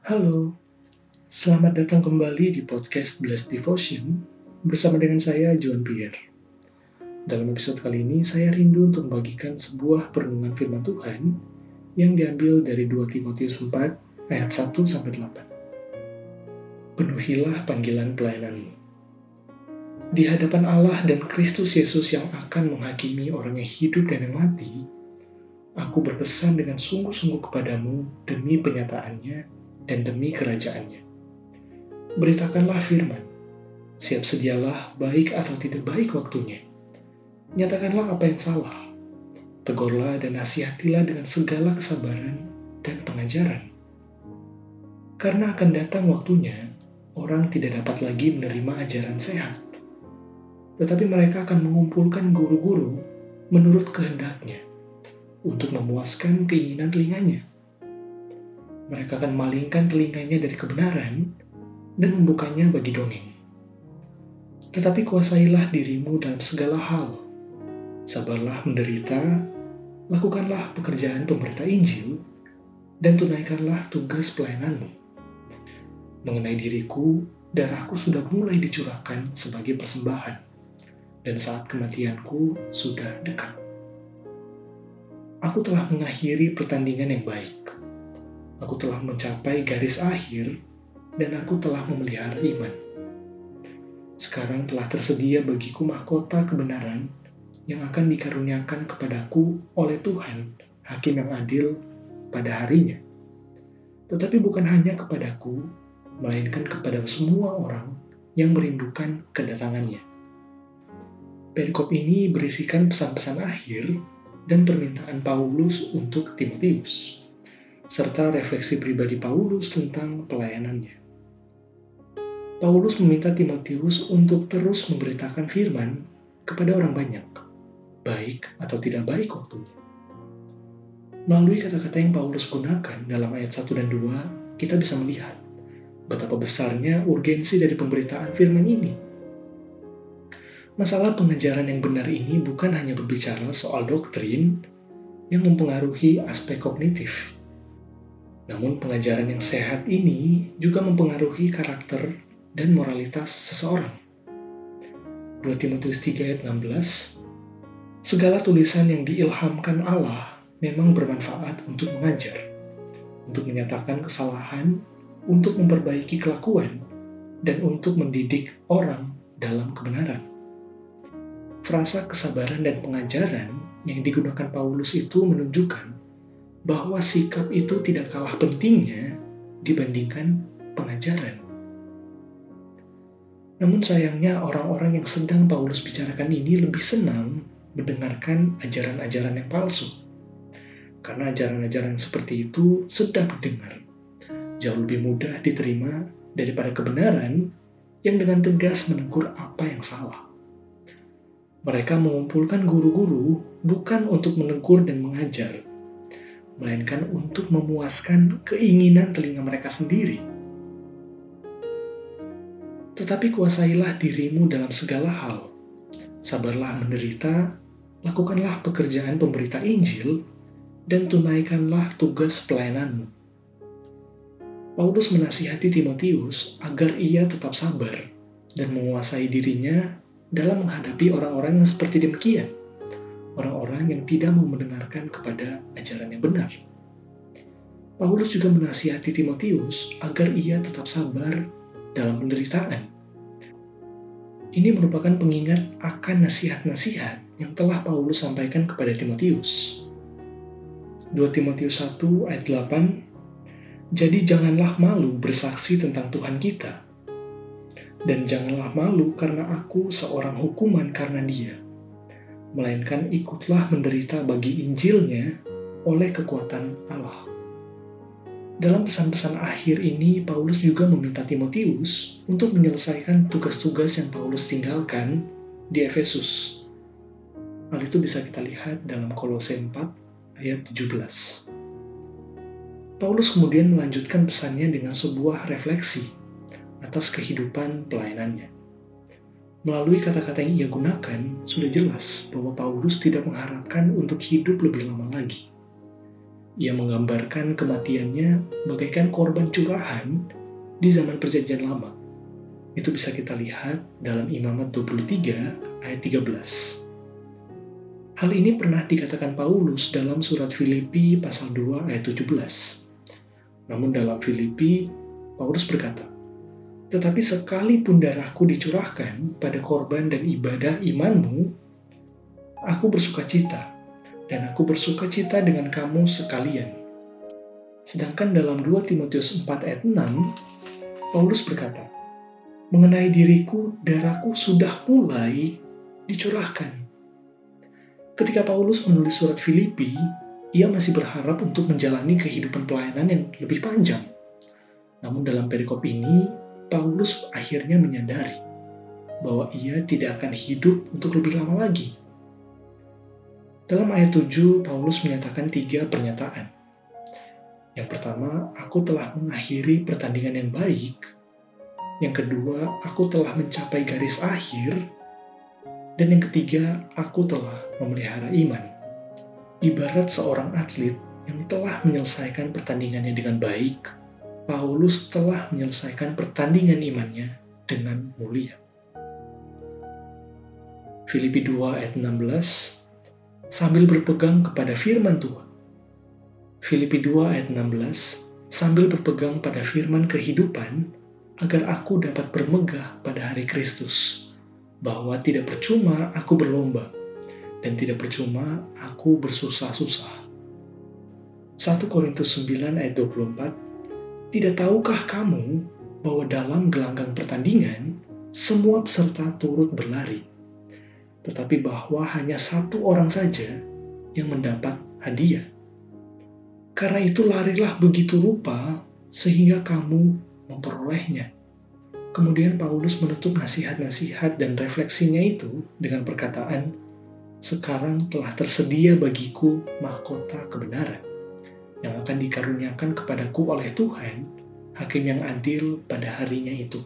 Halo, selamat datang kembali di podcast Blessed Devotion bersama dengan saya, John Pierre. Dalam episode kali ini, saya rindu untuk membagikan sebuah perenungan firman Tuhan yang diambil dari 2 Timotius 4 ayat 1 sampai 8. Penuhilah panggilan pelayananmu. Di hadapan Allah dan Kristus Yesus yang akan menghakimi orang yang hidup dan yang mati, aku berpesan dengan sungguh-sungguh kepadamu demi penyataannya dan demi kerajaannya. Beritakanlah firman, siap sedialah baik atau tidak baik waktunya. Nyatakanlah apa yang salah, tegurlah dan nasihatilah dengan segala kesabaran dan pengajaran. Karena akan datang waktunya, orang tidak dapat lagi menerima ajaran sehat. Tetapi mereka akan mengumpulkan guru-guru menurut kehendaknya untuk memuaskan keinginan telinganya mereka akan malingkan telinganya dari kebenaran dan membukanya bagi dongeng. Tetapi kuasailah dirimu dalam segala hal. Sabarlah menderita, lakukanlah pekerjaan pemberita Injil, dan tunaikanlah tugas pelayananmu. Mengenai diriku, darahku sudah mulai dicurahkan sebagai persembahan, dan saat kematianku sudah dekat. Aku telah mengakhiri pertandingan yang baik Aku telah mencapai garis akhir dan aku telah memelihara iman. Sekarang telah tersedia bagiku mahkota kebenaran yang akan dikaruniakan kepadaku oleh Tuhan, Hakim yang adil pada harinya. Tetapi bukan hanya kepadaku, melainkan kepada semua orang yang merindukan kedatangannya. Perikop ini berisikan pesan-pesan akhir dan permintaan Paulus untuk Timotius serta refleksi pribadi Paulus tentang pelayanannya. Paulus meminta Timotius untuk terus memberitakan firman kepada orang banyak, baik atau tidak baik waktunya. Melalui kata-kata yang Paulus gunakan dalam ayat 1 dan 2, kita bisa melihat betapa besarnya urgensi dari pemberitaan firman ini. Masalah pengajaran yang benar ini bukan hanya berbicara soal doktrin yang mempengaruhi aspek kognitif, namun pengajaran yang sehat ini juga mempengaruhi karakter dan moralitas seseorang. 2 Timotius 3 ayat 16 Segala tulisan yang diilhamkan Allah memang bermanfaat untuk mengajar, untuk menyatakan kesalahan, untuk memperbaiki kelakuan, dan untuk mendidik orang dalam kebenaran. Frasa kesabaran dan pengajaran yang digunakan Paulus itu menunjukkan bahwa sikap itu tidak kalah pentingnya dibandingkan pengajaran. Namun sayangnya orang-orang yang sedang Paulus bicarakan ini lebih senang mendengarkan ajaran-ajaran yang palsu. Karena ajaran-ajaran seperti itu sedap didengar, jauh lebih mudah diterima daripada kebenaran yang dengan tegas menegur apa yang salah. Mereka mengumpulkan guru-guru bukan untuk menegur dan mengajar, melainkan untuk memuaskan keinginan telinga mereka sendiri. Tetapi kuasailah dirimu dalam segala hal. Sabarlah menderita, lakukanlah pekerjaan pemberita Injil, dan tunaikanlah tugas pelayananmu. Paulus menasihati Timotius agar ia tetap sabar dan menguasai dirinya dalam menghadapi orang-orang yang seperti demikian orang-orang yang tidak mau mendengarkan kepada ajaran yang benar. Paulus juga menasihati Timotius agar ia tetap sabar dalam penderitaan. Ini merupakan pengingat akan nasihat-nasihat yang telah Paulus sampaikan kepada Timotius. 2 Timotius 1 ayat 8 Jadi janganlah malu bersaksi tentang Tuhan kita, dan janganlah malu karena aku seorang hukuman karena dia melainkan ikutlah menderita bagi Injilnya oleh kekuatan Allah. Dalam pesan-pesan akhir ini, Paulus juga meminta Timotius untuk menyelesaikan tugas-tugas yang Paulus tinggalkan di Efesus. Hal itu bisa kita lihat dalam Kolose 4 ayat 17. Paulus kemudian melanjutkan pesannya dengan sebuah refleksi atas kehidupan pelayanannya. Melalui kata-kata yang ia gunakan, sudah jelas bahwa Paulus tidak mengharapkan untuk hidup lebih lama lagi. ia menggambarkan kematiannya bagaikan korban curahan di zaman perjanjian lama. Itu bisa kita lihat dalam Imamat 23 ayat 13. Hal ini pernah dikatakan Paulus dalam surat Filipi pasal 2 ayat 17. Namun dalam Filipi, Paulus berkata, Tetapi sekalipun darahku dicurahkan pada korban dan ibadah imanmu, aku bersuka cita, dan aku bersuka cita dengan kamu sekalian. Sedangkan dalam 2 Timotius 4 ayat 6, Paulus berkata, mengenai diriku, darahku sudah mulai dicurahkan. Ketika Paulus menulis surat Filipi, ia masih berharap untuk menjalani kehidupan pelayanan yang lebih panjang. Namun dalam perikop ini, Paulus akhirnya menyadari bahwa ia tidak akan hidup untuk lebih lama lagi. Dalam ayat 7, Paulus menyatakan tiga pernyataan. Yang pertama, aku telah mengakhiri pertandingan yang baik. Yang kedua, aku telah mencapai garis akhir. Dan yang ketiga, aku telah memelihara iman. Ibarat seorang atlet yang telah menyelesaikan pertandingannya dengan baik, Paulus telah menyelesaikan pertandingan imannya dengan mulia. Filipi 2 ayat 16 Sambil berpegang kepada firman Tuhan, Filipi 2 ayat 16, sambil berpegang pada firman kehidupan, agar aku dapat bermegah pada hari Kristus, bahwa tidak percuma aku berlomba, dan tidak percuma aku bersusah-susah. 1 Korintus 9 ayat 24, Tidak tahukah kamu bahwa dalam gelanggang pertandingan, semua peserta turut berlari, tetapi bahwa hanya satu orang saja yang mendapat hadiah. Karena itu larilah begitu rupa sehingga kamu memperolehnya. Kemudian Paulus menutup nasihat-nasihat dan refleksinya itu dengan perkataan, sekarang telah tersedia bagiku mahkota kebenaran yang akan dikaruniakan kepadaku oleh Tuhan, hakim yang adil pada harinya itu.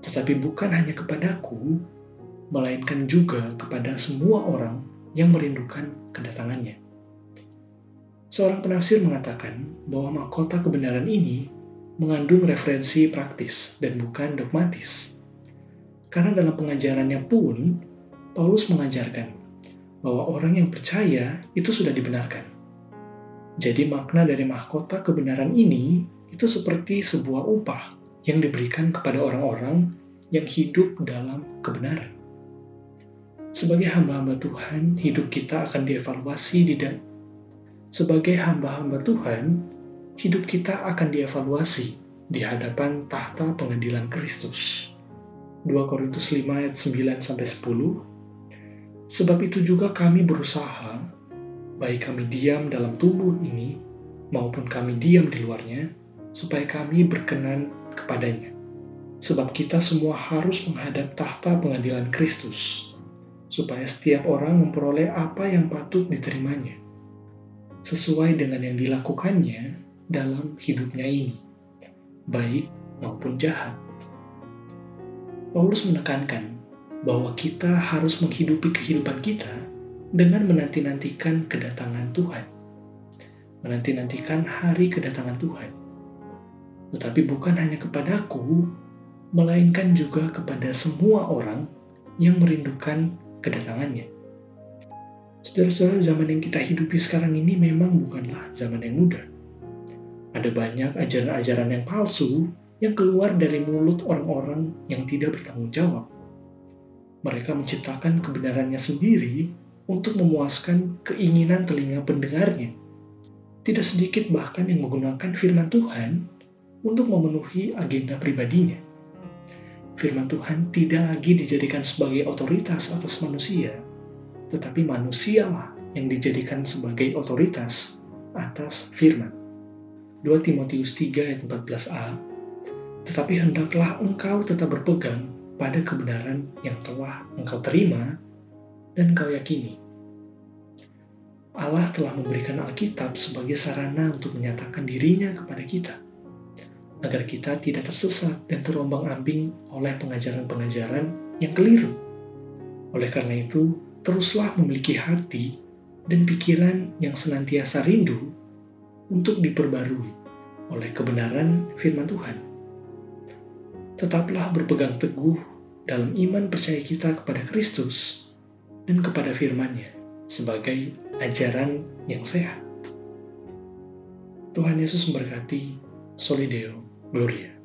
Tetapi bukan hanya kepadaku, melainkan juga kepada semua orang yang merindukan kedatangannya. Seorang penafsir mengatakan bahwa mahkota kebenaran ini mengandung referensi praktis dan bukan dogmatis. Karena dalam pengajarannya pun, Paulus mengajarkan bahwa orang yang percaya itu sudah dibenarkan. Jadi makna dari mahkota kebenaran ini itu seperti sebuah upah yang diberikan kepada orang-orang yang hidup dalam kebenaran. Sebagai hamba-hamba Tuhan, hidup kita akan dievaluasi di sebagai hamba-hamba Tuhan, hidup kita akan dievaluasi di hadapan tahta pengadilan Kristus. 2 Korintus 5 ayat 9 sampai 10. Sebab itu juga kami berusaha, baik kami diam dalam tubuh ini maupun kami diam di luarnya, supaya kami berkenan kepadanya. Sebab kita semua harus menghadap tahta pengadilan Kristus, supaya setiap orang memperoleh apa yang patut diterimanya sesuai dengan yang dilakukannya dalam hidupnya ini, baik maupun jahat. Paulus menekankan bahwa kita harus menghidupi kehidupan kita dengan menanti-nantikan kedatangan Tuhan. Menanti-nantikan hari kedatangan Tuhan. Tetapi bukan hanya kepadaku, melainkan juga kepada semua orang yang merindukan kedatangannya. Saudara-saudara, zaman yang kita hidupi sekarang ini memang bukanlah zaman yang mudah. Ada banyak ajaran-ajaran yang palsu yang keluar dari mulut orang-orang yang tidak bertanggung jawab. Mereka menciptakan kebenarannya sendiri untuk memuaskan keinginan telinga pendengarnya. Tidak sedikit bahkan yang menggunakan firman Tuhan untuk memenuhi agenda pribadinya. Firman Tuhan tidak lagi dijadikan sebagai otoritas atas manusia, tetapi manusialah yang dijadikan sebagai otoritas atas firman. 2 Timotius 3 ayat 14a Tetapi hendaklah engkau tetap berpegang pada kebenaran yang telah engkau terima dan engkau yakini. Allah telah memberikan Alkitab sebagai sarana untuk menyatakan dirinya kepada kita, agar kita tidak tersesat dan terombang-ambing oleh pengajaran-pengajaran yang keliru. Oleh karena itu, teruslah memiliki hati dan pikiran yang senantiasa rindu untuk diperbarui oleh kebenaran firman Tuhan. Tetaplah berpegang teguh dalam iman percaya kita kepada Kristus dan kepada firman-Nya sebagai ajaran yang sehat. Tuhan Yesus memberkati Solideo Gloria.